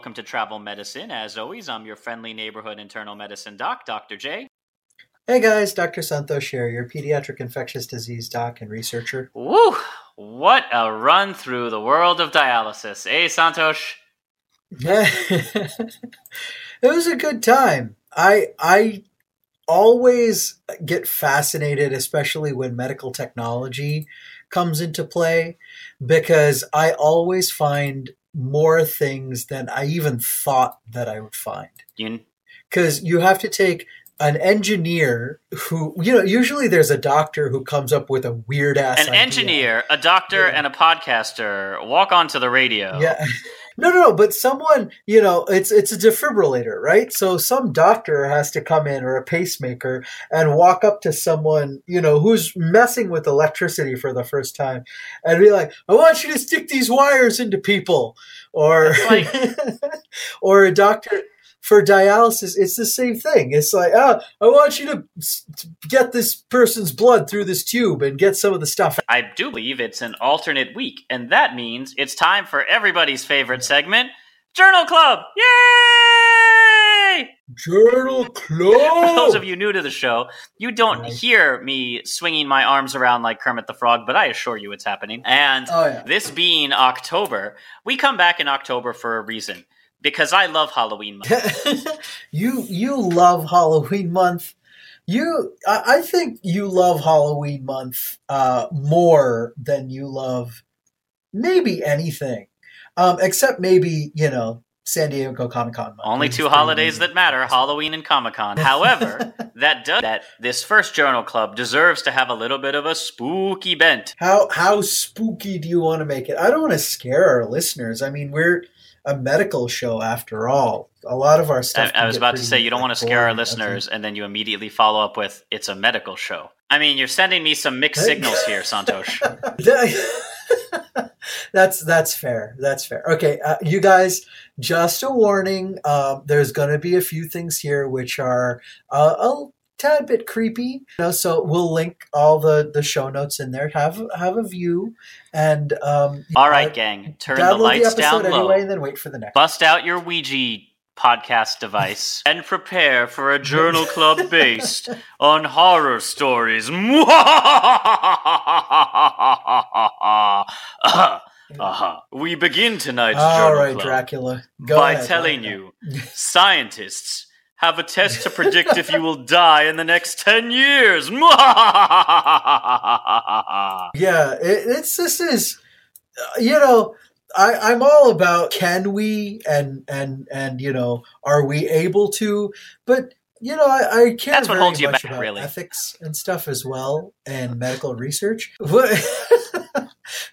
Welcome to Travel Medicine. As always, I'm your friendly neighborhood internal medicine doc, Dr. J. Hey guys, Dr. Santosh here, your pediatric infectious disease doc and researcher. Woo! What a run through the world of dialysis, eh, Santosh? it was a good time. I I always get fascinated, especially when medical technology comes into play, because I always find more things than I even thought that I would find. Because you have to take an engineer who, you know, usually there's a doctor who comes up with a weird ass an engineer, a doctor, Yeah. and a podcaster walk onto the radio. Yeah. No, no, no, but someone, you know, it's it's a defibrillator, right? So some doctor has to come in or a pacemaker and walk up to someone, you know, who's messing with electricity for the first time and be like, "I want you to stick these wires into people." Or It's or a doctor for dialysis, it's the same thing. It's like, "Oh, I want you to get this person's blood through this tube and get some of the stuff I do believe it's an alternate week, and that means it's time for everybody's favorite segment, Journal Club! Yay! Journal Club. For those of you new to the show, you don't hear me swinging my arms around like Kermit the Frog, but I assure you it's happening. And Oh, yeah. this being October, we come back in October for a reason. Because I love Halloween month. you you love Halloween month. You, I, I think you love Halloween month uh, more than you love maybe anything, um, except maybe you know San Diego Comic Con. Only two holidays that matter Halloween and Comic Con. However, that does that this first journal club deserves to have a little bit of a spooky bent. How how spooky do you want to make it? I don't want to scare our listeners. I mean, we're a medical show after all. A lot of our stuff. I can was about to say you don't want to scare our listeners, and then you immediately follow up with "It's a medical show." I mean, you're sending me some mixed signals here, Santosh. that's that's fair. That's fair. Okay, uh, you guys. Just a warning. Um, there's going to be a few things here which are uh, a tad bit creepy. You know, so we'll link all the the show notes in there. Have have a view, and um, All right, gang, turn the lights the down episode low. anyway, and then wait for the next. Bust out your Ouija podcast device and prepare for a journal club based on horror stories. uh-huh. We begin tonight's All journal right, club Dracula. Go by ahead, telling line you scientists have a test to predict if you will die in the next 10 years. Yeah, it, it's this is, you know, I, I'm all about can we and and and you know are we able to, but you know I, I care That's what holds you back, about really. ethics and stuff as well and medical research.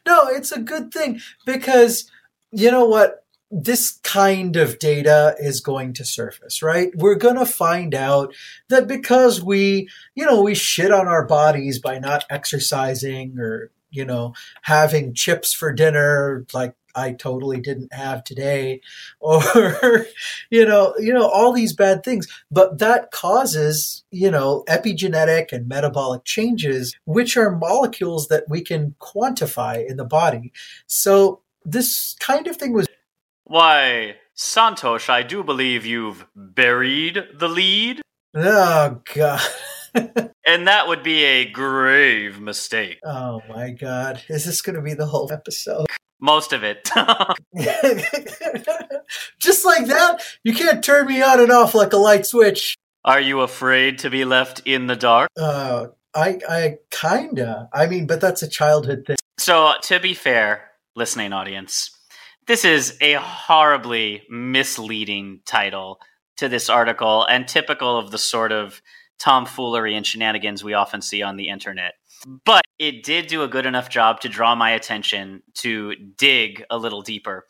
No, it's a good thing because you know what this kind of data is going to surface, right? We're going to find out that because we, you know, we shit on our bodies by not exercising or, you know, having chips for dinner like I totally didn't have today or you know, you know all these bad things, but that causes, you know, epigenetic and metabolic changes which are molecules that we can quantify in the body. So this kind of thing was Why, Santosh, I do believe you've buried the lead, Oh god. and that would be a grave mistake. Oh my god. Is this going to be the whole episode? Most of it. Just like that? You can't turn me on and off like a light switch. Are you afraid to be left in the dark? Uh I I kinda. I mean, but that's a childhood thing. So, to be fair, listening audience, this is a horribly misleading title to this article and typical of the sort of tomfoolery and shenanigans we often see on the internet. But it did do a good enough job to draw my attention to dig a little deeper.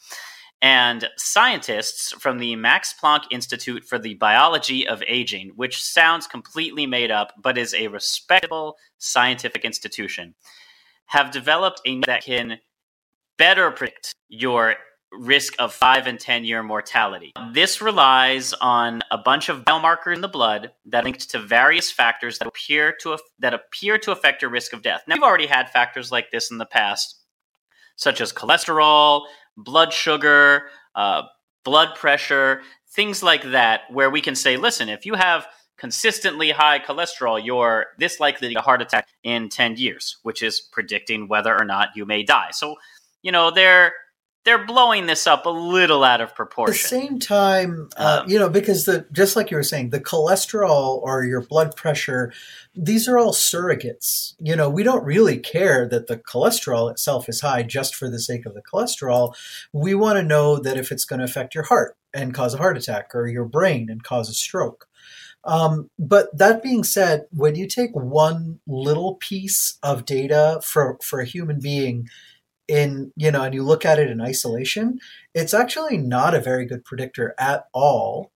And scientists from the Max Planck Institute for the Biology of Aging, which sounds completely made up but is a respectable scientific institution, have developed a that can better predict your risk of 5 and 10 year mortality. This relies on a bunch of biomarkers in the blood that are linked to various factors that appear to that appear to affect your risk of death. Now, we've already had factors like this in the past, such as cholesterol, blood sugar, uh, blood pressure, things like that, where we can say, listen, if you have consistently high cholesterol, you're this likely to get a heart attack in 10 years, which is predicting whether or not you may die. So, you know, they're they're blowing this up a little out of proportion. At the same time, uh, Um, you know, because the just like you were saying, the cholesterol or your blood pressure, these are all surrogates. You know, we don't really care that the cholesterol itself is high just for the sake of the cholesterol. We want to know that if it's going to affect your heart and cause a heart attack or your brain and cause a stroke. Um, but that being said, when you take one little piece of data for for a human being in you know and you look at it in isolation it's actually not a very good predictor at all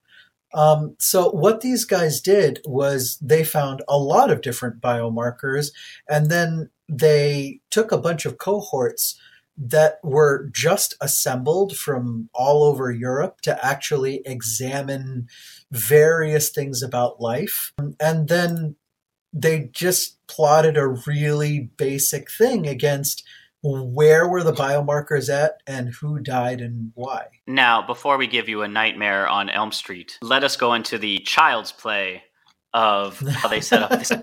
um, so what these guys did was they found a lot of different biomarkers and then they took a bunch of cohorts that were just assembled from all over Europe to actually examine various things about life. And then they just plotted a really basic thing against where were the biomarkers at and who died and why. Now, before we give you a nightmare on Elm Street, let us go into the child's play of how they set up this.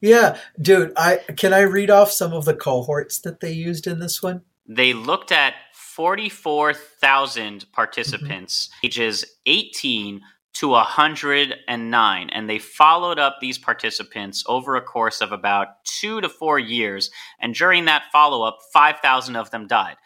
Yeah, dude, I can I read off some of the cohorts that they used in this one? They looked at 44,000 mm-hmm. participants, ages 18 to 109, and they followed up these participants over a course of about two to four years. And during that follow up, 5,000 of them died,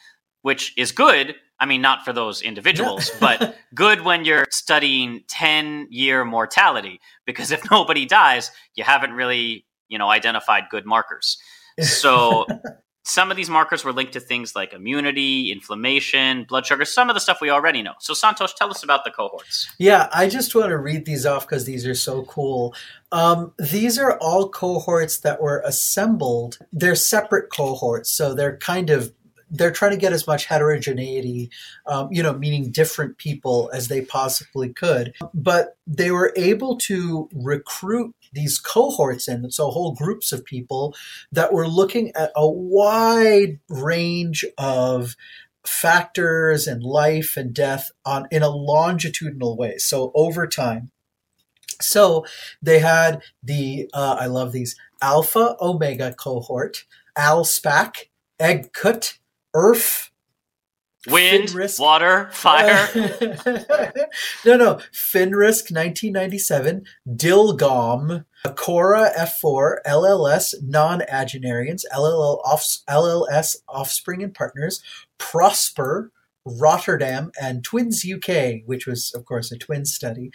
which is good. I mean, not for those individuals, but good when you're studying 10 year mortality, because if nobody dies, you haven't really, you know, identified good markers. So some of these markers were linked to things like immunity, inflammation, blood sugar, some of the stuff we already know. So, Santosh, tell us about the cohorts. Yeah, I just want to read these off because these are so cool. Um, these are all cohorts that were assembled. They're separate cohorts, so they're kind of they're trying to get as much heterogeneity, um, you know, meaning different people as they possibly could. But they were able to recruit these cohorts in, so whole groups of people that were looking at a wide range of factors and life and death on in a longitudinal way. So over time. So they had the uh, I love these alpha omega cohort, ALSPAC, EGCUT, ERF, Wind, Finrisk. water, fire. no, no. Finrisk 1997, Dilgom, KORA F4, LLS non agenarians, LLL off, LLS offspring and partners, Prosper, Rotterdam, and Twins UK, which was, of course, a twin study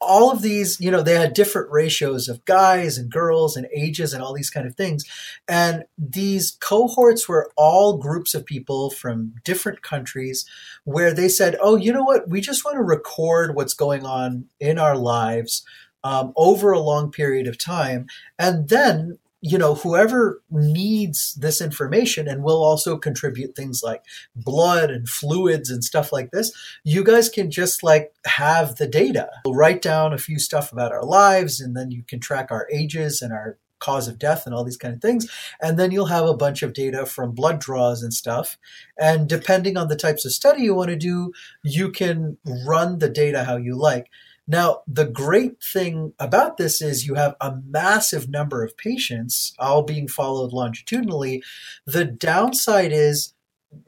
all of these, you know, they had different ratios of guys and girls and ages and all these kind of things. And these cohorts were all groups of people from different countries where they said, oh, you know what? We just want to record what's going on in our lives. Um, over a long period of time. And then you know, whoever needs this information and will also contribute things like blood and fluids and stuff like this, you guys can just like have the data. We'll write down a few stuff about our lives and then you can track our ages and our cause of death and all these kind of things. And then you'll have a bunch of data from blood draws and stuff. And depending on the types of study you want to do, you can run the data how you like. Now, the great thing about this is you have a massive number of patients all being followed longitudinally. The downside is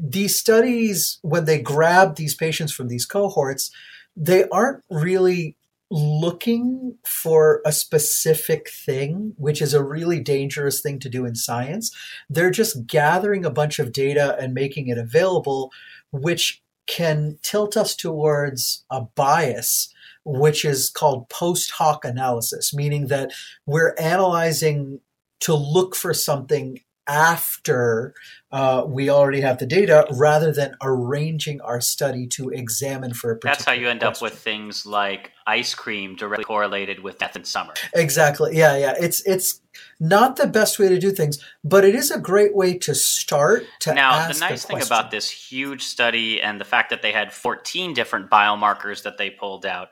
these studies, when they grab these patients from these cohorts, they aren't really looking for a specific thing, which is a really dangerous thing to do in science. They're just gathering a bunch of data and making it available, which can tilt us towards a bias which is called post hoc analysis, meaning that we're analyzing to look for something after uh, we already have the data rather than arranging our study to examine for a particular That's how you end question. up with things like ice cream directly correlated with death in summer. Exactly. Yeah, yeah. It's it's not the best way to do things, but it is a great way to start to Now, the nice thing about this huge study and the fact that they had 14 different biomarkers that they pulled out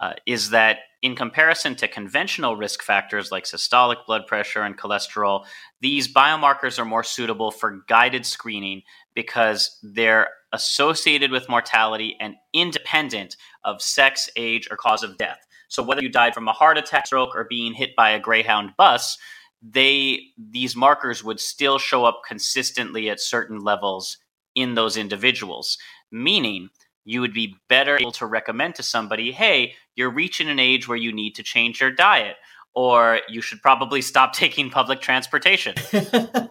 uh, is that in comparison to conventional risk factors like systolic blood pressure and cholesterol, these biomarkers are more suitable for guided screening because they're associated with mortality and independent of sex, age, or cause of death. So whether you died from a heart attack, stroke, or being hit by a Greyhound bus, they these markers would still show up consistently at certain levels in those individuals. Meaning you would be better able to recommend to somebody, hey, you're reaching an age where you need to change your diet or you should probably stop taking public transportation.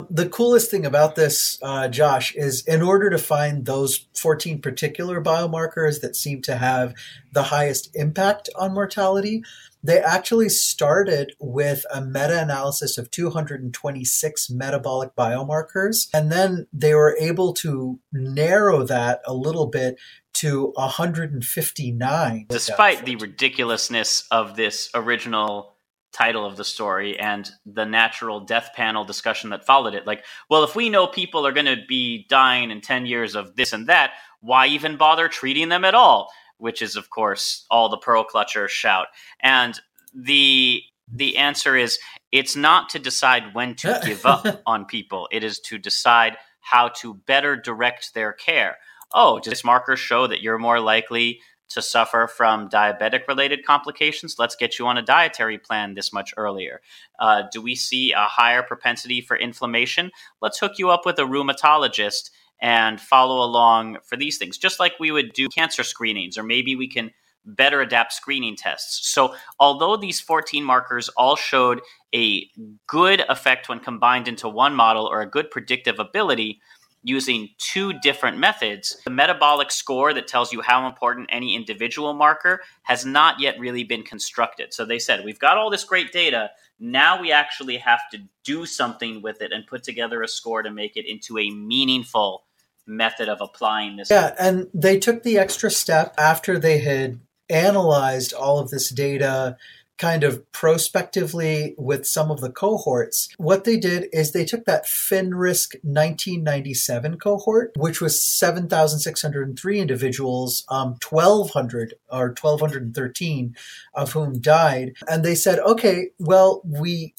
the coolest thing about this, uh, Josh, is in order to find those 14 particular biomarkers that seem to have the highest impact on mortality, they actually started with a meta analysis of 226 metabolic biomarkers, and then they were able to narrow that a little bit to 159. Despite the ridiculousness of this original title of the story and the natural death panel discussion that followed it. Like, well, if we know people are going to be dying in 10 years of this and that, why even bother treating them at all? Which is, of course, all the pearl clutchers shout. And the the answer is it's not to decide when to give up on people. It is to decide how to better direct their care oh, does this marker show that you're more likely to suffer from diabetic related complications? Let's get you on a dietary plan this much earlier. Uh, do we see a higher propensity for inflammation? Let's hook you up with a rheumatologist and follow along for these things, just like we would do cancer screenings, or maybe we can better adapt screening tests. So, although these 14 markers all showed a good effect when combined into one model or a good predictive ability, using two different methods. The metabolic score that tells you how important any individual marker has not yet really been constructed. So they said, we've got all this great data. Now we actually have to do something with it and put together a score to make it into a meaningful method of applying this. Yeah, and they took the extra step after they had analyzed all of this data kind of prospectively with some of the cohorts, what they did is they took that FinRisk 1997 cohort, which was 7,603 individuals, um, 1,200 or 1,213 of whom died. And they said, okay, well, we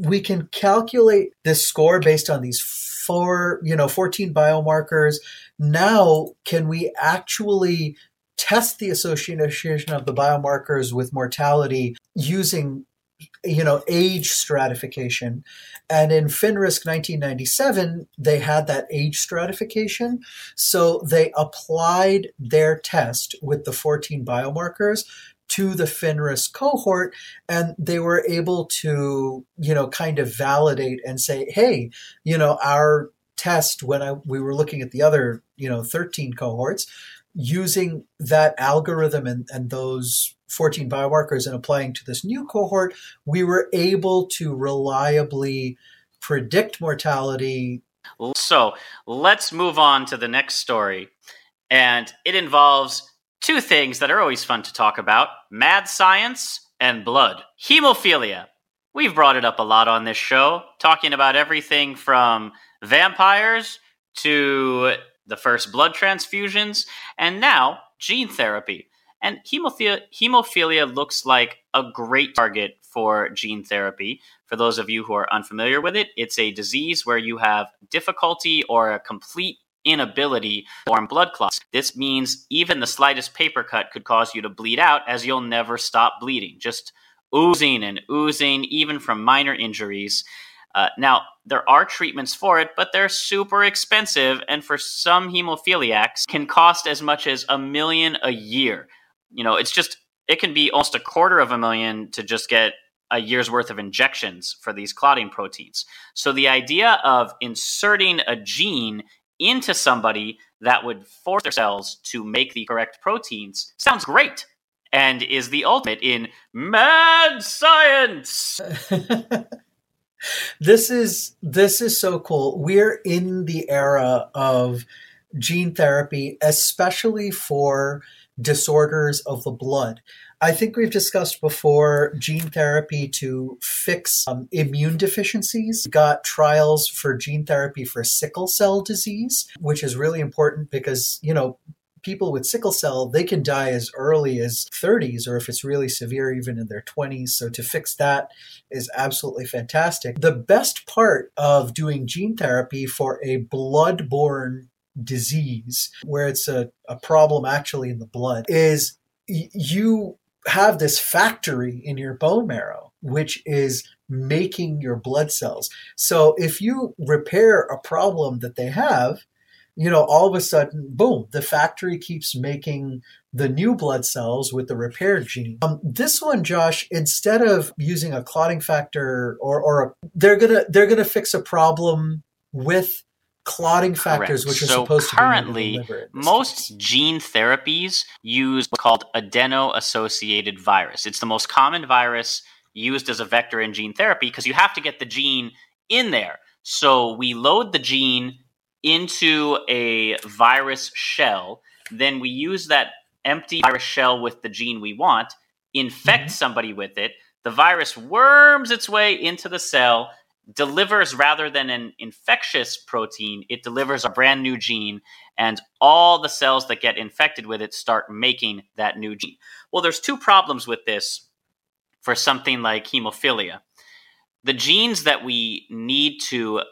we can calculate this score based on these four, you know, 14 biomarkers. Now, can we actually test the association of the biomarkers with mortality using you know age stratification and in finrisk 1997 they had that age stratification so they applied their test with the 14 biomarkers to the finrisk cohort and they were able to you know kind of validate and say hey you know our test when I, we were looking at the other, you know, 13 cohorts, using that algorithm and, and those 14 biomarkers and applying to this new cohort, we were able to reliably predict mortality. So let's move on to the next story. And it involves two things that are always fun to talk about mad science and blood. Hemophilia. We've brought it up a lot on this show, talking about everything from vampires to the first blood transfusions, and now gene therapy. And hemophilia, looks like a great target for gene therapy. For those of you who are unfamiliar with it, it's a disease where you have difficulty or a complete inability to form blood clots. This means even the slightest paper cut could cause you to bleed out as you'll never stop bleeding, just oozing and oozing, even from minor injuries. Uh, now, there are treatments for it, but they're super expensive, and for some hemophiliacs, can cost as much as a million a year. You know, it's just it can be almost a quarter of a million to just get a year's worth of injections for these clotting proteins. So the idea of inserting a gene into somebody that would force their cells to make the correct proteins sounds great and is the ultimate in mad science. this is this is so cool. We're in the era of gene therapy, especially for disorders of the blood. I think we've discussed before gene therapy to fix um, immune deficiencies. We got trials for gene therapy for sickle cell disease, which is really important because, you know, people with sickle cell, they can die as early as 30s, or if it's really severe, even in their 20s. So to fix that is absolutely fantastic. The best part of doing gene therapy for a blood-borne disease, where it's a, a problem actually in the blood, is you have this factory in your bone marrow, which is making your blood cells. So if you repair a problem that they have, you know, all of a sudden, boom, the factory keeps making the new blood cells with the repaired gene. Um, this one, Josh, instead of using a clotting factor or, or a, they're gonna they're gonna fix a problem with clotting factors, Correct. which are so supposed currently, to be currently most case. gene therapies use what's called adeno-associated virus. It's the most common virus used as a vector in gene therapy because you have to get the gene in there. So we load the gene into a virus shell, then we use that empty virus shell with the gene we want, infect mm-hmm. somebody with it. The virus worms its way into the cell delivers rather than an infectious protein, it delivers a brand new gene, and all the cells that get infected with it start making that new gene. Well, there's two problems with this for something like hemophilia. The genes that we need to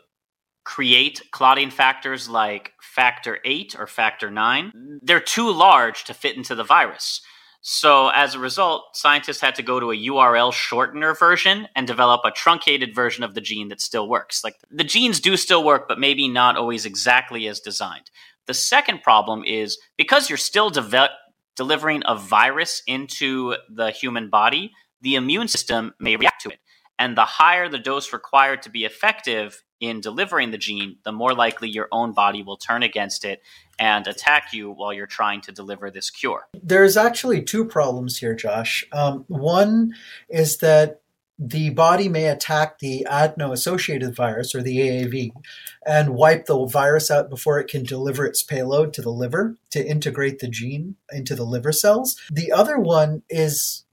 create clotting factors like factor 8 or factor 9, they're too large to fit into the virus. So as a result, scientists had to go to a URL shortener version and develop a truncated version of the gene that still works. Like the genes do still work, but maybe not always exactly as designed. The second problem is because you're still de- delivering a virus into the human body, the immune system may react to it. And the higher the dose required to be effective in delivering the gene, the more likely your own body will turn against it and attack you while you're trying to deliver this cure. There's actually two problems here, Josh. Um, one is that the body may attack the adeno associated virus or the AAV and wipe the virus out before it can deliver its payload to the liver to integrate the gene into the liver cells. The other one is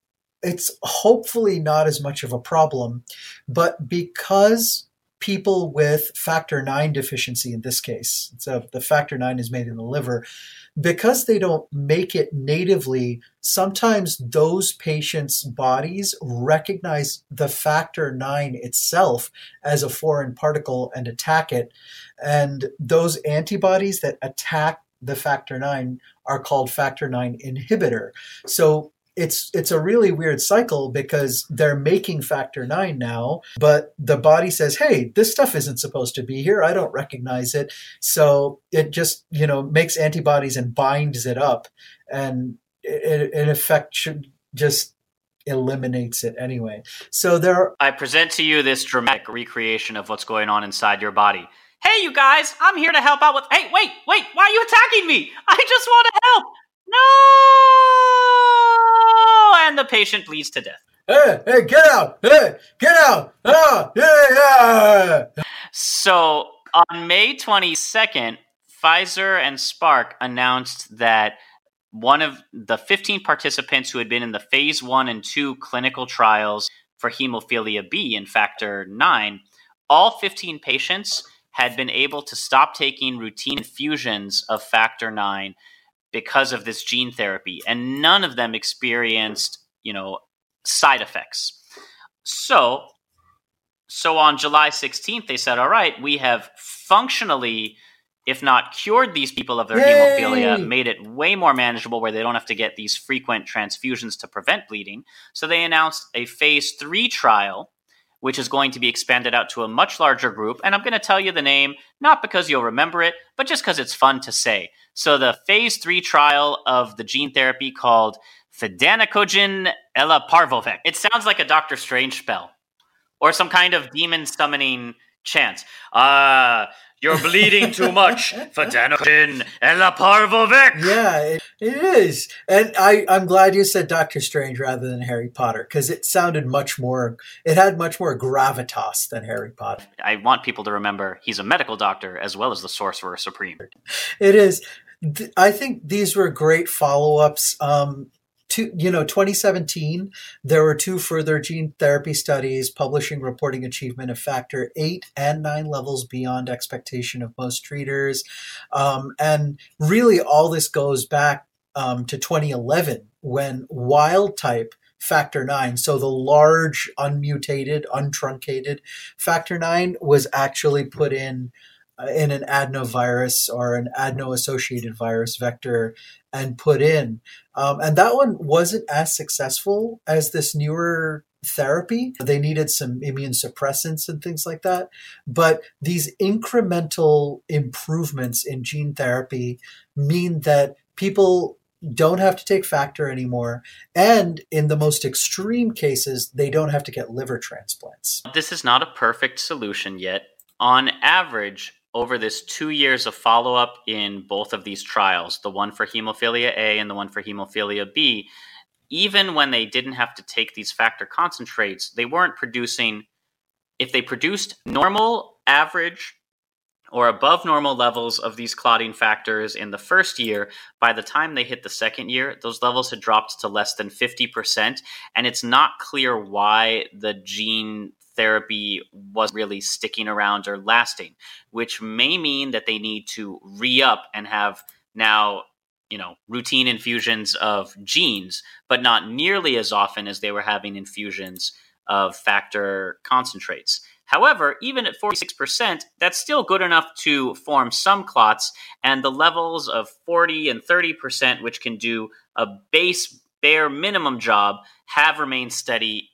it's hopefully not as much of a problem, but because people with factor 9 deficiency in this case. So the factor 9 is made in the liver. Because they don't make it natively, sometimes those patients' bodies recognize the factor 9 itself as a foreign particle and attack it. And those antibodies that attack the factor 9 are called factor 9 inhibitor. So it's it's a really weird cycle because they're making factor 9 now but the body says hey this stuff isn't supposed to be here i don't recognize it so it just you know makes antibodies and binds it up and it, in effect should just eliminates it anyway so there are- i present to you this dramatic recreation of what's going on inside your body Hey, you guys, I'm here to help out with. Hey, wait, wait, why are you attacking me? I just want to help. No! And the patient bleeds to death. Hey, hey, get out! Hey, get out! Ah, yeah, yeah. So on May 22nd, Pfizer and Spark announced that one of the 15 participants who had been in the phase one and two clinical trials for hemophilia B in factor nine, all 15 patients had been able to stop taking routine infusions of factor nine because of this gene therapy, and none of them experienced, you know, side effects. So, so on July 16th, they said, all right, we have functionally, if not cured these people of their Yay! hemophilia, made it way more manageable where they don't have to get these frequent transfusions to prevent bleeding. So they announced a phase three trial, which is going to be expanded out to a much larger group. And I'm going to tell you the name, not because you'll remember it, but just because it's fun to say. So the phase three trial of the gene therapy called Fidanacogene elaparvovec. It sounds like a Doctor Strange spell or some kind of demon summoning chant. Ah, you're bleeding too much. Fidanacogene elaparvovec. Yeah, it, it is. And I, I'm glad you said Doctor Strange rather than Harry Potter because it sounded much more, it had much more gravitas than Harry Potter. I want people to remember he's a medical doctor as well as the Sorcerer Supreme. It is. Th- I think these were great follow ups. Um, to, you know, 2017, there were two further gene therapy studies publishing reporting achievement of factor eight and nine levels beyond expectation of most treaters. Um, and really, all this goes back um, to 2011 when wild type factor 9 so the large unmutated untruncated factor 9 was actually put in in an adenovirus or an adeno associated virus vector and put in um, and that one wasn't as successful as this newer therapy. They needed some immune suppressants and things like that. But these incremental improvements in gene therapy mean that people don't have to take factor anymore. And in the most extreme cases, they don't have to get liver transplants. This is not a perfect solution yet. On average, over this two years of follow up in both of these trials, the one for hemophilia A and the one for hemophilia B, even when they didn't have to take these factor concentrates, they weren't producing, if they produced normal, average, or above normal levels of these clotting factors in the first year, by the time they hit the second year, those levels had dropped to less than 50%. And it's not clear why the gene therapy was really sticking around or lasting, which may mean that they need to re up and have now you know routine infusions of genes but not nearly as often as they were having infusions of factor concentrates. However even at 46% that's still good enough to form some clots and the levels of 40 and 30% which can do a base bare minimum job have remained steady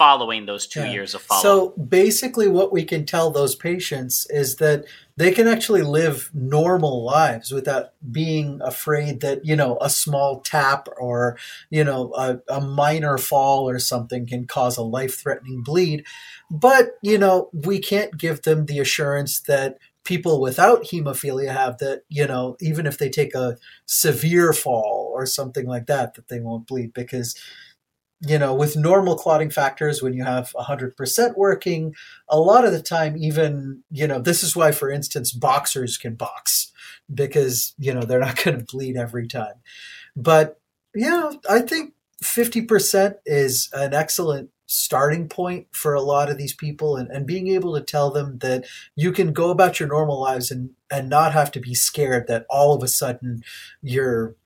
following those two Yeah. years of follow up. So basically, what we can tell those patients is that they can actually live normal lives without being afraid that, you know, a small tap or, you know, a, a minor fall or something can cause a life threatening bleed. But, you know, we can't give them the assurance that people without hemophilia have that, you know, even if they take a severe fall or something like that, that they won't bleed because you know, with normal clotting factors, when you have 100% working, a lot of the time, even, you know, this is why, for instance, boxers can box because, you know, they're not going to bleed every time. But, yeah, I think 50% is an excellent starting point for a lot of these people and, and being able to tell them that you can go about your normal lives and, and not have to be scared that all of a sudden your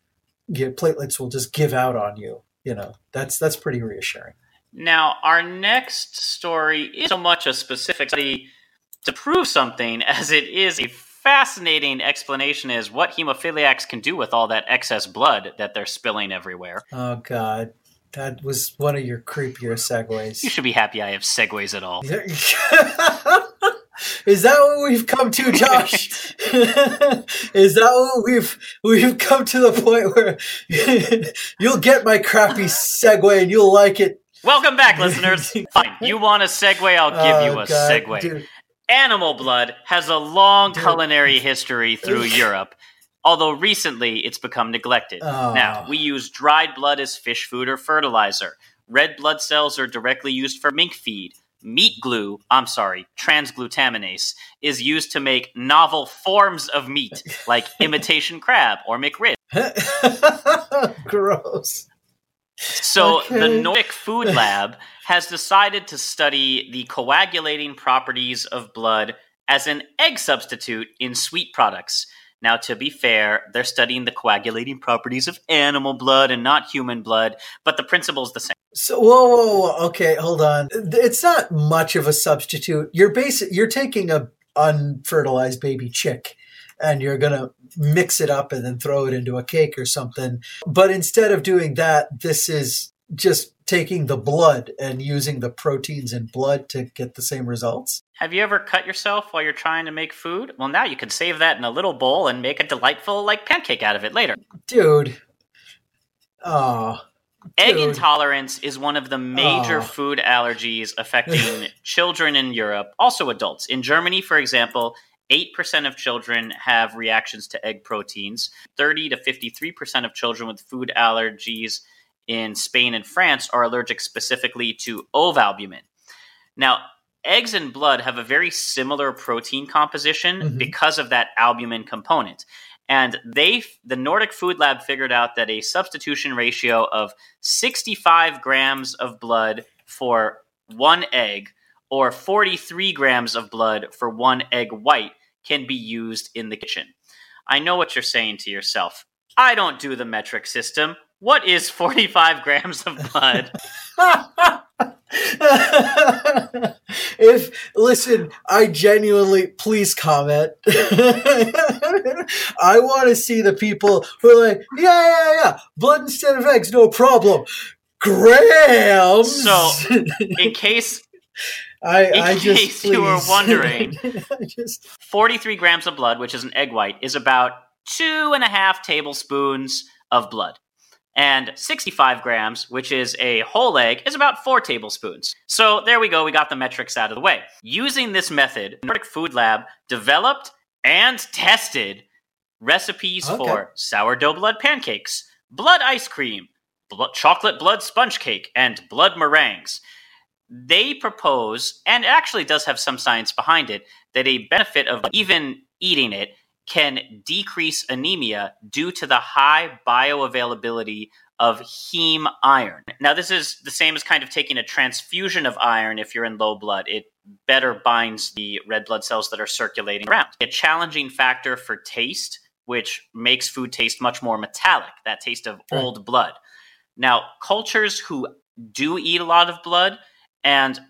your platelets will just give out on you you know that's that's pretty reassuring Now, our next story is so much a specific study to prove something as it is a fascinating explanation is what hemophiliacs can do with all that excess blood that they're spilling everywhere. oh god that was one of your creepier segues You should be happy I have segues at all. is that what we've come to josh is that what we've we've come to the point where you'll get my crappy segue and you'll like it Welcome back, listeners. Fine. You want a segue, I'll give oh, you Oh, a God, segue. dude. Animal blood has a long Dude. culinary history through Europe, although recently it's become neglected. Oh. Now, we use dried blood as fish food or fertilizer. Red blood cells are directly used for mink feed. Meat glue, I'm sorry, transglutaminase, is used to make novel forms of meat, like imitation crab or McRib. Gross. So Okay. the Nordic Food Lab has decided to study the coagulating properties of blood as an egg substitute in sweet products. Now, to be fair, they're studying the coagulating properties of animal blood and not human blood, but the principle's the same. So whoa, whoa, whoa, okay, hold on. It's not much of a substitute. You're basic. You're taking a unfertilized baby chick, and you're gonna mix it up and then throw it into a cake or something. But instead of doing that, this is just taking the blood and using the proteins in blood to get the same results. Have you ever cut yourself while you're trying to make food? Well, now you can save that in a little bowl and make a delightful, like, pancake out of it later. Dude. Oh. Egg intolerance is one of the major Aw. food allergies affecting children in Europe, also adults. In Germany, for example, 8% of children have reactions to egg proteins. 30 to 53% of children with food allergies in Spain and France are allergic specifically to ovalbumin. Now, eggs and blood have a very similar protein composition Mhm. because of that albumin component. And they, the Nordic Food Lab, figured out that a substitution ratio of 65 grams of blood for one egg, or 43 grams of blood for one egg white, can be used in the kitchen. I know what you're saying to yourself. I don't do the metric system. What is 45 grams of blood? if listen, I genuinely please comment. I want to see the people who are like, yeah, yeah, yeah, blood instead of eggs, no problem. Grams. So, in case I, in I just you were wondering. Just 43 grams of blood, which is an egg white, is about two and a half tablespoons of blood. And 65 grams, which is a whole egg, is about four tablespoons. So there we go, we got the metrics out of the way. Using this method, Nordic Food Lab developed and tested recipes Okay. for sourdough blood pancakes, blood ice cream, blood, chocolate blood sponge cake, and blood meringues. They propose, and it actually does have some science behind it, that a benefit of even eating it can decrease anemia due to the high bioavailability of heme iron. Now, this is the same as kind of taking a transfusion of iron if you're in low blood. It better binds the red blood cells that are circulating around. A challenging factor for taste, which makes food taste much more metallic, that taste of Right. old blood. Now, cultures who do eat a lot of blood, and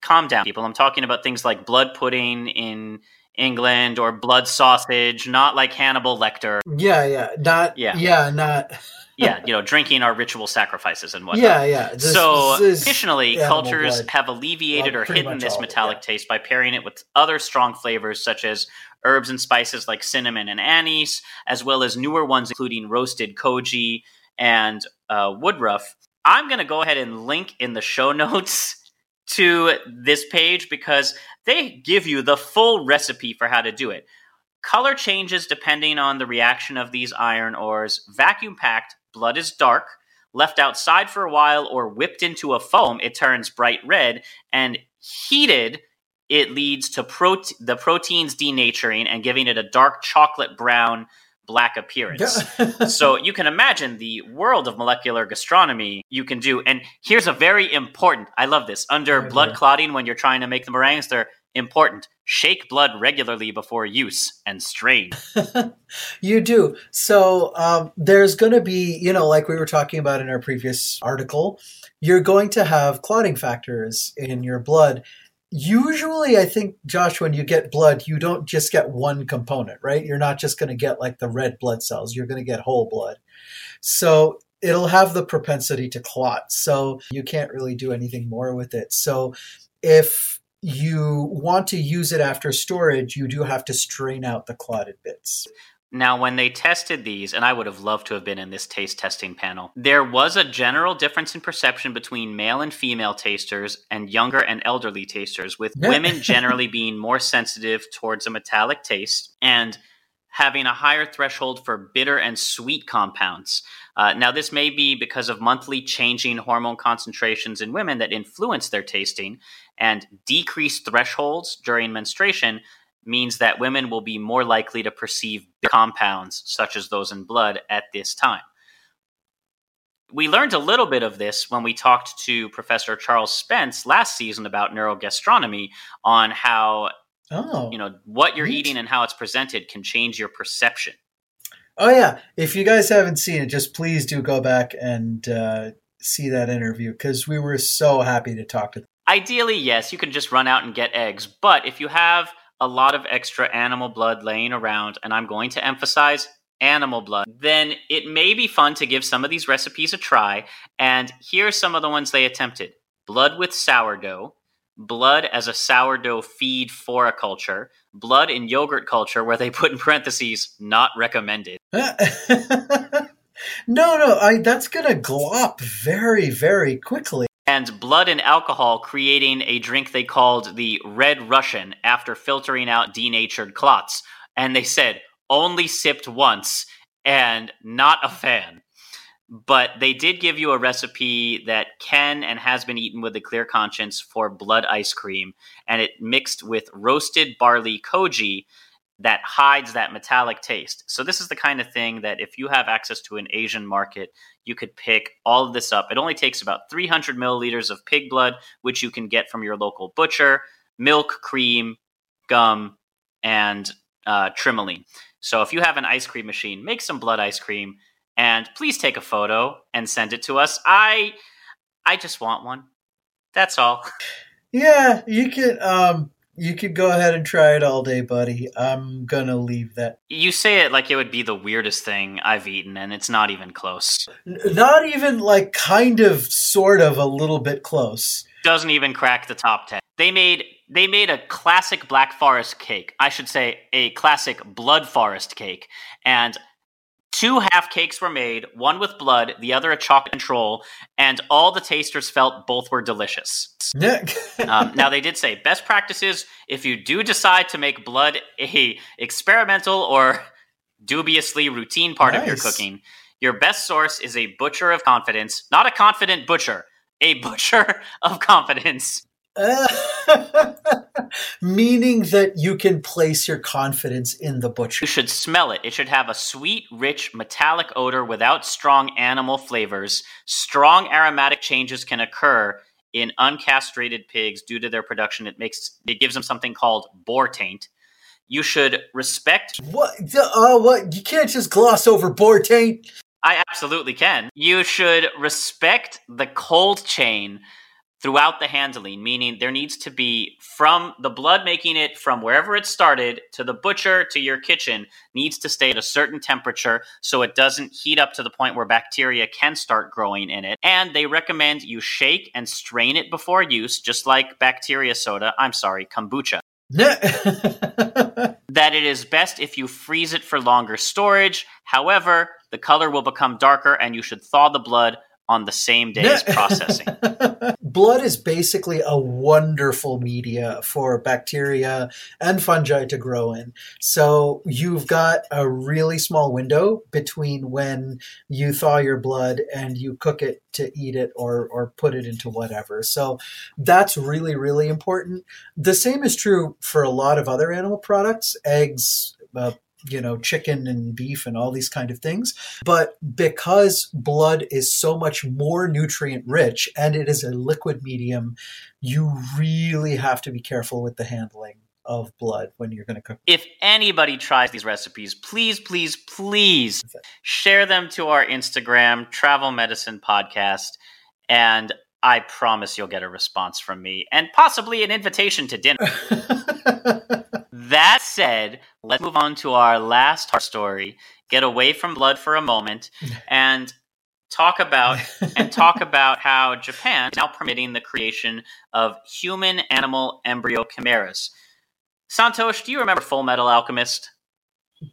calm down, people. I'm talking about things like blood pudding in England or blood sausage, not like Hannibal Lecter. yeah, yeah, not Yeah. yeah, not Yeah, you know, drinking our ritual sacrifices and whatnot. yeah, yeah. This- so, this is additionally, animal cultures blood. have alleviated Well, or hidden this all metallic yeah. taste by pairing it with other strong flavors such as herbs and spices like cinnamon and anise, as well as newer ones including roasted koji and uh, woodruff. I'm going to go ahead and link in the show notes to this page because they give you the full recipe for how to do it. Color changes depending on the reaction of these iron ores. Vacuum packed, blood is dark. Left outside for a while or whipped into a foam, it turns bright red. And heated, it leads to prote- the proteins denaturing and giving it a dark chocolate brown black appearance. so you can imagine the world of molecular gastronomy you can do. And here's a very important, I love this, under blood clotting when you're trying to make the meringues, they're important. Shake blood regularly before use and strain. You do. So um, there's going to be, you know, like we were talking about in our previous article, you're going to have clotting factors in your blood. Usually, I think, Josh, when you get blood, you don't just get one component, right? You're not just going to get like the red blood cells, you're going to get whole blood. So it'll have the propensity to clot. So you can't really do anything more with it. So if you want to use it after storage, you do have to strain out the clotted bits. Now, when they tested these, and I would have loved to have been in this taste testing panel, there was a general difference in perception between male and female tasters and younger and elderly tasters, with women generally being more sensitive towards a metallic taste and having a higher threshold for bitter and sweet compounds. Uh, now, this may be because of monthly changing hormone concentrations in women that influence their tasting, and decreased thresholds during menstruation means that women will be more likely to perceive compounds such as those in blood at this time. We learned a little bit of this when we talked to Professor Charles Spence last season about neurogastronomy on how Oh, you know what you're neat. eating and how it's presented can change your perception. Oh yeah. If you guys haven't seen it, just please do go back and uh, see that interview because we were so happy to talk to them. Ideally, yes, you can just run out and get eggs, but if you have a lot of extra animal blood laying around, and I'm going to emphasize animal blood, then it may be fun to give some of these recipes a try. And here are some of the ones they attempted blood with sourdough, blood as a sourdough feed for a culture, blood in yogurt culture, where they put in parentheses, not recommended. no, no, I that's gonna glop very, very quickly. And blood and alcohol creating a drink they called the Red Russian after filtering out denatured clots. And they said only sipped once and not a fan. But they did give you a recipe that can and has been eaten with a clear conscience for blood ice cream, and it mixed with roasted barley koji that hides that metallic taste. So this is the kind of thing that if you have access to an Asian market, you could pick all of this up. It only takes about 300 milliliters of pig blood, which you can get from your local butcher, milk, cream, gum, and uh, trimoline. So if you have an ice cream machine, make some blood ice cream, and please take a photo and send it to us. I, I just want one. That's all. Yeah, you could um you could go ahead and try it all day, buddy. I'm gonna leave that. You say it like it would be the weirdest thing I've eaten, and it's not even close. Not even like kind of sort of a little bit close. doesn't even crack the top 10. They made they made a classic Black Forest cake. I should say a classic Blood Forest cake. And two half cakes were made, one with blood, the other a chocolate control, and all the tasters felt both were delicious. Yeah. Um, now they did say best practices if you do decide to make blood a experimental or dubiously routine part of your cooking, your best source is a butcher of confidence, not a confident butcher, a butcher of confidence. Meaning that you can place your confidence in the butcher. You should smell it. It should have a sweet, rich, metallic odor without strong animal flavors. Strong aromatic changes can occur in uncastrated pigs due to their production. It makes it gives them something called boar taint. You should respect What? The, uh, what? You can't just gloss over boar taint. I absolutely can. You should respect the cold chain throughout the handling, meaning there needs to be from the blood making it from wherever it started to the butcher to your kitchen needs to stay at a certain temperature so it doesn't heat up to the point where bacteria can start growing in it. And they recommend you shake and strain it before use, just like bacteria soda. I'm sorry, kombucha that it is best if you freeze it for longer storage. However, the color will become darker and you should thaw the blood on the same day as processing. Blood is basically a wonderful media for bacteria and fungi to grow in. So you've got a really small window between when you thaw your blood and you cook it to eat it or, or put it into whatever. So that's really, really important. The same is true for a lot of other animal products, eggs, uh, you know, chicken and beef and all these kind of things. But because blood is so much more nutrient rich and it is a liquid medium, you really have to be careful with the handling of blood when you're going to cook. if anybody tries these recipes, please, please, please share them to our Instagram, Travel Medicine Podcast, and I promise you'll get a response from me and possibly an invitation to dinner. That said, let's move on to our last horror story. Get away from blood for a moment and talk about and talk about how Japan is now permitting the creation of human animal embryo chimeras. Santosh, do you remember Full Metal Alchemist?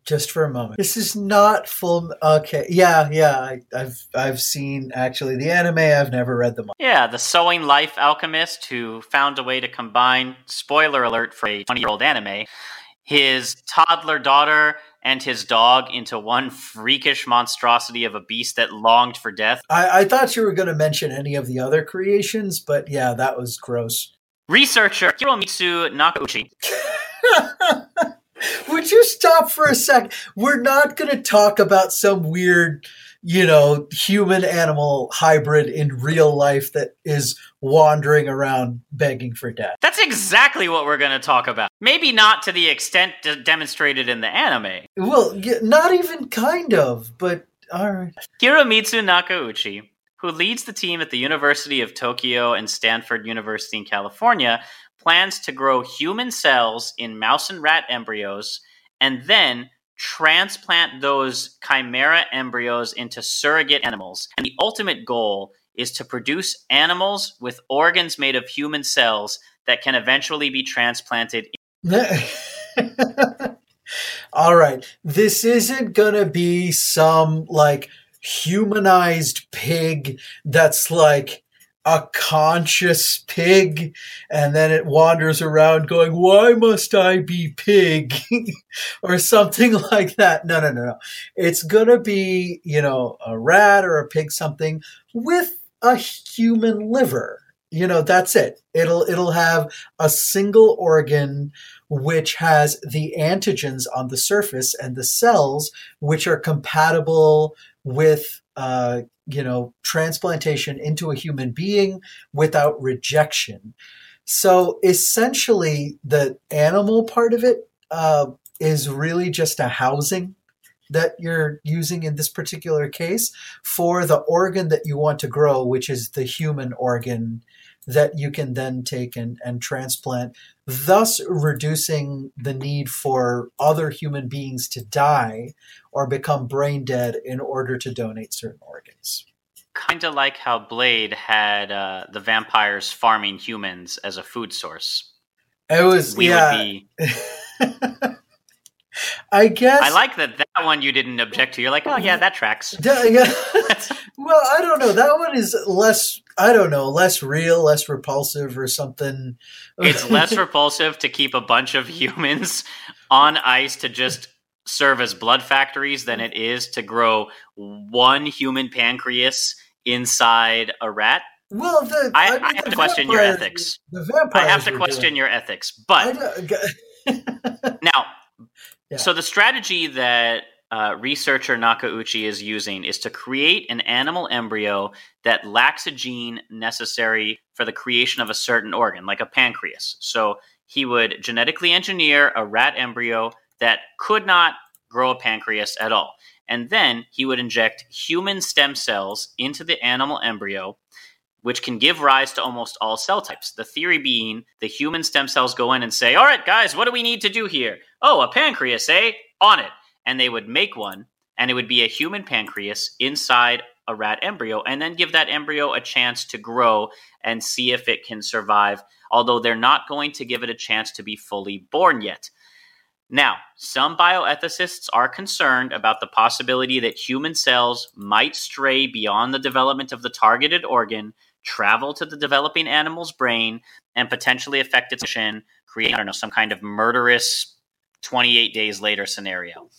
Just for a moment. This is not full. Okay, yeah, yeah. I, have I've seen actually the anime. I've never read them. Yeah, the sewing life alchemist who found a way to combine. Spoiler alert for a twenty-year-old anime. His toddler daughter and his dog into one freakish monstrosity of a beast that longed for death. I, I thought you were going to mention any of the other creations, but yeah, that was gross. Researcher Hiromitsu Nakauchi. Would you stop for a sec? We're not going to talk about some weird, you know, human animal hybrid in real life that is wandering around begging for death. That's exactly what we're going to talk about. Maybe not to the extent de- demonstrated in the anime. Well, not even kind of, but all right. Hiromitsu Nakauchi, who leads the team at the University of Tokyo and Stanford University in California, plans to grow human cells in mouse and rat embryos and then transplant those chimera embryos into surrogate animals. And the ultimate goal is to produce animals with organs made of human cells that can eventually be transplanted. All right. This isn't going to be some like humanized pig that's like a conscious pig and then it wanders around going why must i be pig? Or something like that. No no no no. It's gonna be you know a rat or a pig something with a human liver. You know that's it. It'll it'll have a single organ which has the antigens on the surface and the cells which are compatible with uh, you know, transplantation into a human being without rejection. So essentially, the animal part of it uh, is really just a housing that you're using in this particular case for the organ that you want to grow, which is the human organ that you can then take and, and transplant, thus reducing the need for other human beings to die or become brain dead in order to donate certain organs. Kind of like how Blade had uh, the vampires farming humans as a food source. It was, we yeah. Be... I guess. I like that that one you didn't object to. You're like, oh yeah, that tracks. Yeah. well, I don't know. That one is less. I don't know, less real, less repulsive, or something. it's less repulsive to keep a bunch of humans on ice to just serve as blood factories than it is to grow one human pancreas inside a rat. Well, the, I, I, mean, I have to question your ethics. The vampires I have to question doing. your ethics, but now yeah. So the strategy that uh, researcher Nakauchi is using is to create an animal embryo that lacks a gene necessary for the creation of a certain organ, like a pancreas. So he would genetically engineer a rat embryo that could not grow a pancreas at all. And then he would inject human stem cells into the animal embryo, which can give rise to almost all cell types. The theory being the human stem cells go in and say, All right, guys, what do we need to do here? oh, a pancreas, eh? On it. And they would make one, and it would be a human pancreas inside a rat embryo, and then give that embryo a chance to grow and see if it can survive, although they're not going to give it a chance to be fully born yet. Now, some bioethicists are concerned about the possibility that human cells might stray beyond the development of the targeted organ, travel to the developing animal's brain, and potentially affect its function, create, I don't know, some kind of murderous 28 days later scenario.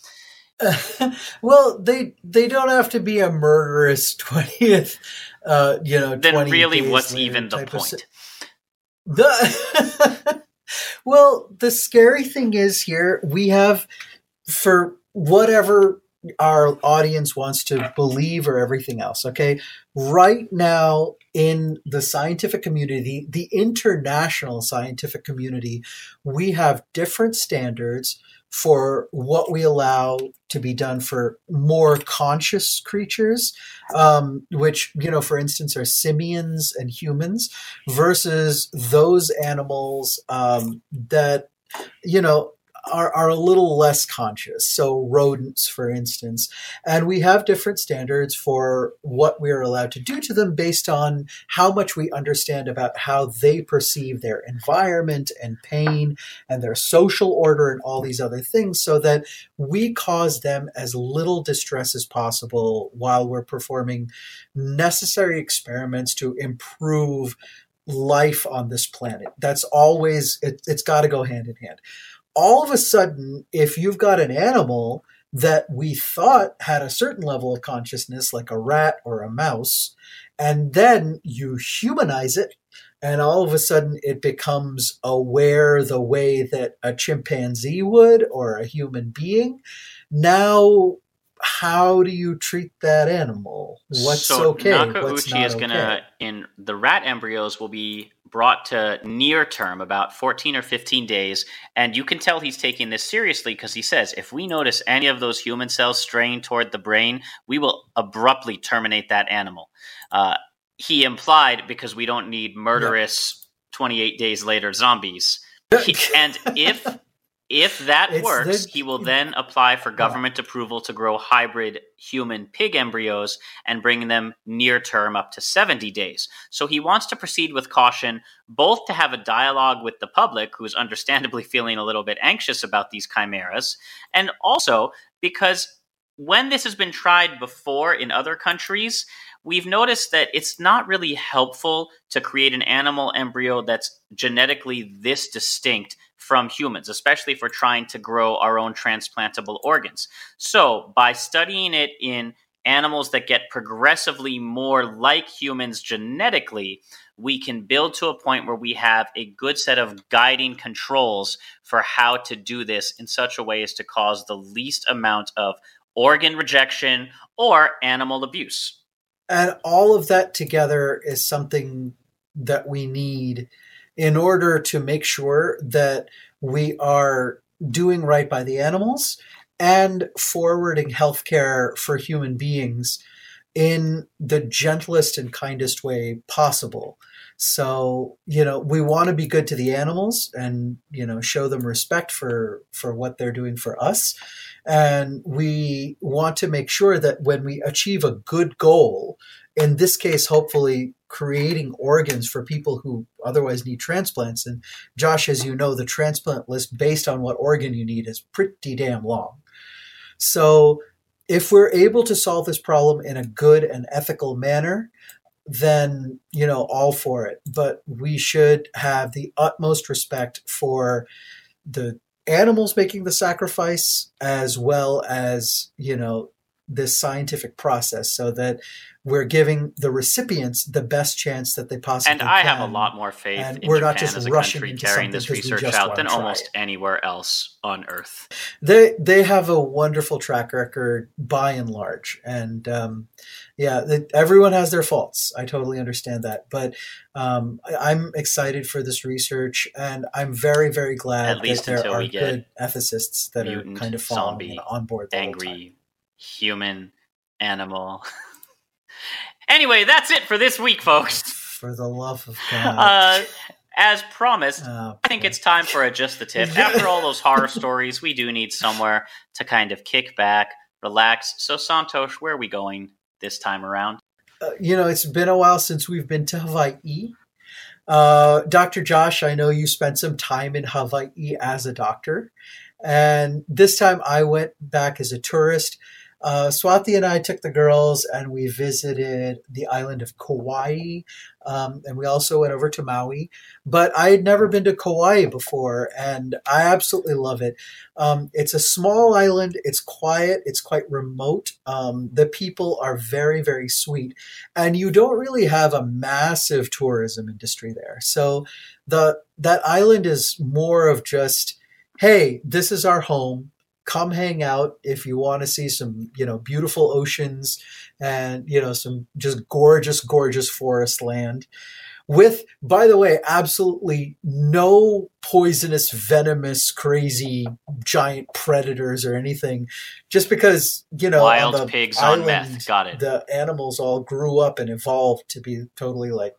well, they they don't have to be a murderous twentieth. Uh, you know, then really, what's even the point? The well, the scary thing is here we have for whatever our audience wants to believe or everything else. Okay, right now in the scientific community, the international scientific community, we have different standards for what we allow to be done for more conscious creatures, um, which, you know, for instance, are simians and humans, versus those animals um, that, you know, are, are a little less conscious. So rodents, for instance, and we have different standards for what we're allowed to do to them based on how much we understand about how they perceive their environment and pain and their social order and all these other things so that we cause them as little distress as possible while we're performing necessary experiments to improve life on this planet. That's always, it, has got to go hand in hand all of a sudden, if you've got an animal that we thought had a certain level of consciousness, like a rat or a mouse, and then you humanize it, and all of a sudden it becomes aware the way that a chimpanzee would or a human being. Now, how do you treat that animal? What's so okay? What's not is going to, okay? in the rat embryos, will be brought to near term, about 14 or 15 days. And you can tell he's taking this seriously because he says if we notice any of those human cells straying toward the brain, we will abruptly terminate that animal. Uh, he implied because we don't need murderous 28 days later zombies. He, and if if that It's works, the- he will then apply for government approval to grow hybrid human pig embryos and bring them near term up to 70 days. So he wants to proceed with caution, both to have a dialogue with the public, who is understandably feeling a little bit anxious about these chimeras, and also because when this has been tried before in other countries, we've noticed that it's not really helpful to create an animal embryo that's genetically this distinct from humans, especially if we're trying to grow our own transplantable organs. So, by studying it in animals that get progressively more like humans genetically, we can build to a point where we have a good set of guiding controls for how to do this in such a way as to cause the least amount of organ rejection or animal abuse. And all of that together is something that we need in order to make sure that we are doing right by the animals and forwarding healthcare for human beings in the gentlest and kindest way possible. So, you know, we want to be good to the animals and, you know, show them respect for for what they're doing for us. And we want to make sure that when we achieve a good goal, in this case, hopefully creating organs for people who otherwise need transplants. And Josh, as you know, the transplant list based on what organ you need is pretty damn long. So if we're able to solve this problem in a good and ethical manner, then you know all for it but we should have the utmost respect for the animals making the sacrifice as well as you know this scientific process so that we're giving the recipients the best chance that they possibly And I have a lot more faith And in we're Japan not just as a rushing country carrying this research out than almost it. anywhere else on Earth. they they have a wonderful track record by and large and um, yeah that everyone has their faults i totally understand that but um, I, i'm excited for this research and i'm very very glad At least that there are good ethicists that are kind of following on board the. Angry human animal. anyway, that's it for this week, folks. for the love of god Uh, as promised, Oh, I think it's time for a just the tip. After all those horror stories, we do need somewhere to kind of kick back, relax. So, Santosh, where are we going this time around? uh, you know, it's been a while since we've been to Hawaii. Uh, Dr. Josh, I know you spent some time in Hawaii as a doctor. And this time I went back as a tourist. Uh, Swati and I took the girls and we visited the island of Kauai. Um, and we also went over to Maui. But I had never been to Kauai before and I absolutely love it. Um, it's a small island, it's quiet, it's quite remote. Um, the people are very, very sweet and you don't really have a massive tourism industry there. So the that island is more of just, hey, this is our home. Come hang out if you want to see some, you know, beautiful oceans and you know some just gorgeous, gorgeous forest land. With, by the way, absolutely no poisonous, venomous, crazy giant predators or anything. Just because you know, on Wild the pigs on island, meth. Got it. the animals all grew up and evolved to be totally like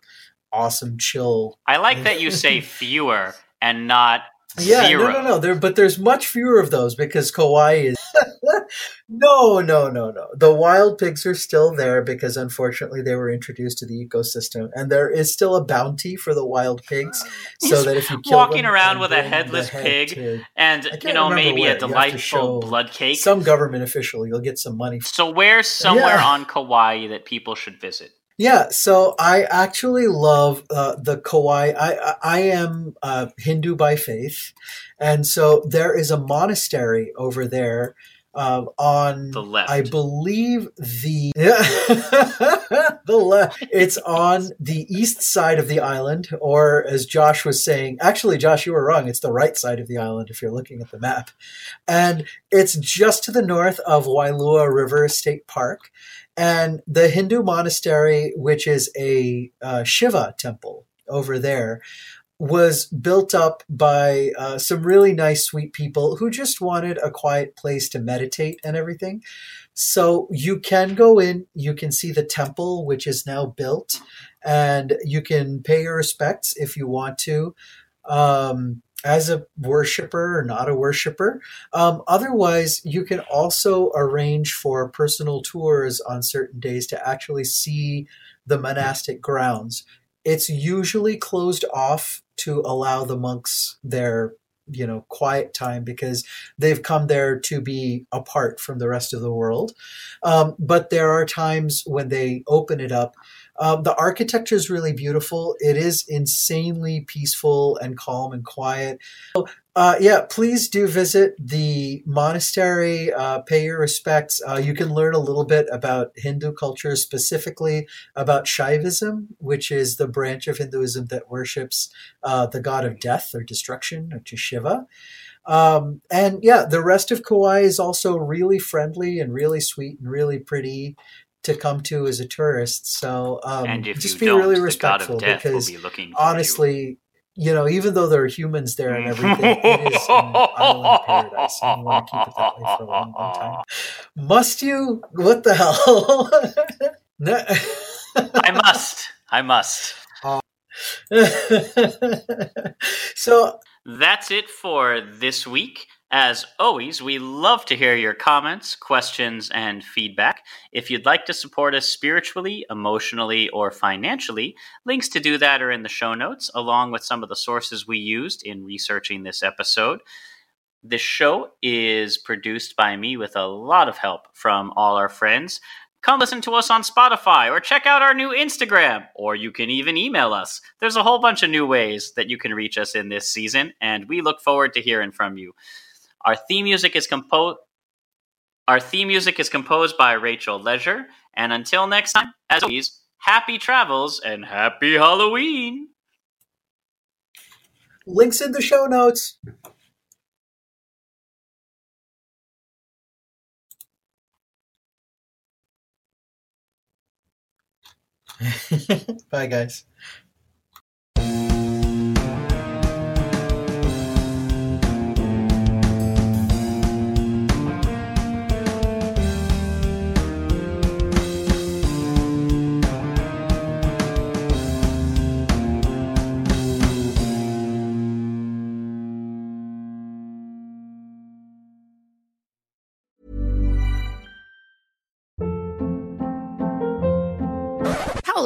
awesome, chill. I like that you say fewer and not Yeah, Zero. no, no, no. There, but there's much fewer of those because Kauai is. no, no, no, no. The wild pigs are still there because unfortunately they were introduced to the ecosystem, and there is still a bounty for the wild pigs, so that if you kill walking them around with a headless head pig to and you know maybe where. a You have to delightful blood cake. some government official, you'll get some money. so where's somewhere Yeah. on Kauai that people should visit? Yeah, so I actually love uh, the Kauai. I I, am uh, Hindu by faith, and so there is a monastery over there uh, on The left. I believe the yeah, the left. It's on the east side of the island, or as Josh was saying, actually, Josh, you were wrong. It's the right side of the island if you're looking at the map, and it's just to the north of Wailua River State Park. And the Hindu monastery, which is a uh, Shiva temple over there, was built up by uh, some really nice, sweet people who just wanted a quiet place to meditate and everything. So you can go in, you can see the temple, which is now built, and you can pay your respects if you want to. Um, as a worshiper or not a worshiper. Um, otherwise, you can also arrange for personal tours on certain days to actually see the monastic grounds. It's usually closed off to allow the monks their you know quiet time because they've come there to be apart from the rest of the world um, but there are times when they open it up um, the architecture is really beautiful it is insanely peaceful and calm and quiet uh, yeah, please do visit the monastery. Uh, pay your respects. Uh, you can learn a little bit about Hindu culture, specifically about Shaivism, which is the branch of Hinduism that worships uh, the god of death or destruction, or to Shiva. Um, and yeah, the rest of Kauai is also really friendly and really sweet and really pretty to come to as a tourist. So um, and if just you be really respectful of death will because be honestly, you know, even though there are humans there and everything, it is an island paradise, and you want to keep it that way for a long, long time. Must you? What the hell? No- I must. I must. so That's it for this week. As always, we love to hear your comments, questions, and feedback. If you'd like to support us spiritually, emotionally, or financially, links to do that are in the show notes, along with some of the sources we used in researching this episode. This show is produced by me with a lot of help from all our friends. Come listen to us on Spotify or check out our new Instagram, or you can even email us. There's a whole bunch of new ways that you can reach us in this season, and we look forward to hearing from you. Our theme music is composed. Our theme music is composed by Rachel Leisure, and until next time, as always, happy travels and happy Halloween. links in the show notes. Bye, guys.